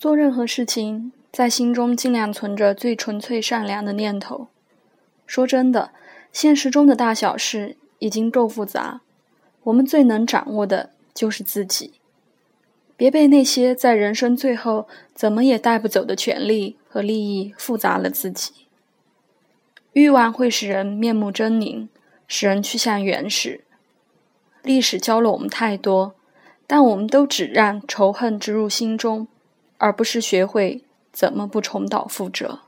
做任何事情，在心中尽量存着最纯粹善良的念头。说真的，现实中的大小事已经够复杂，我们最能掌握的就是自己。别被那些在人生最后怎么也带不走的权利和利益复杂了自己。欲望会使人面目狰狞，使人趋向原始。历史教了我们太多，但我们都只让仇恨植入心中。而不是学会怎么不重蹈覆辙。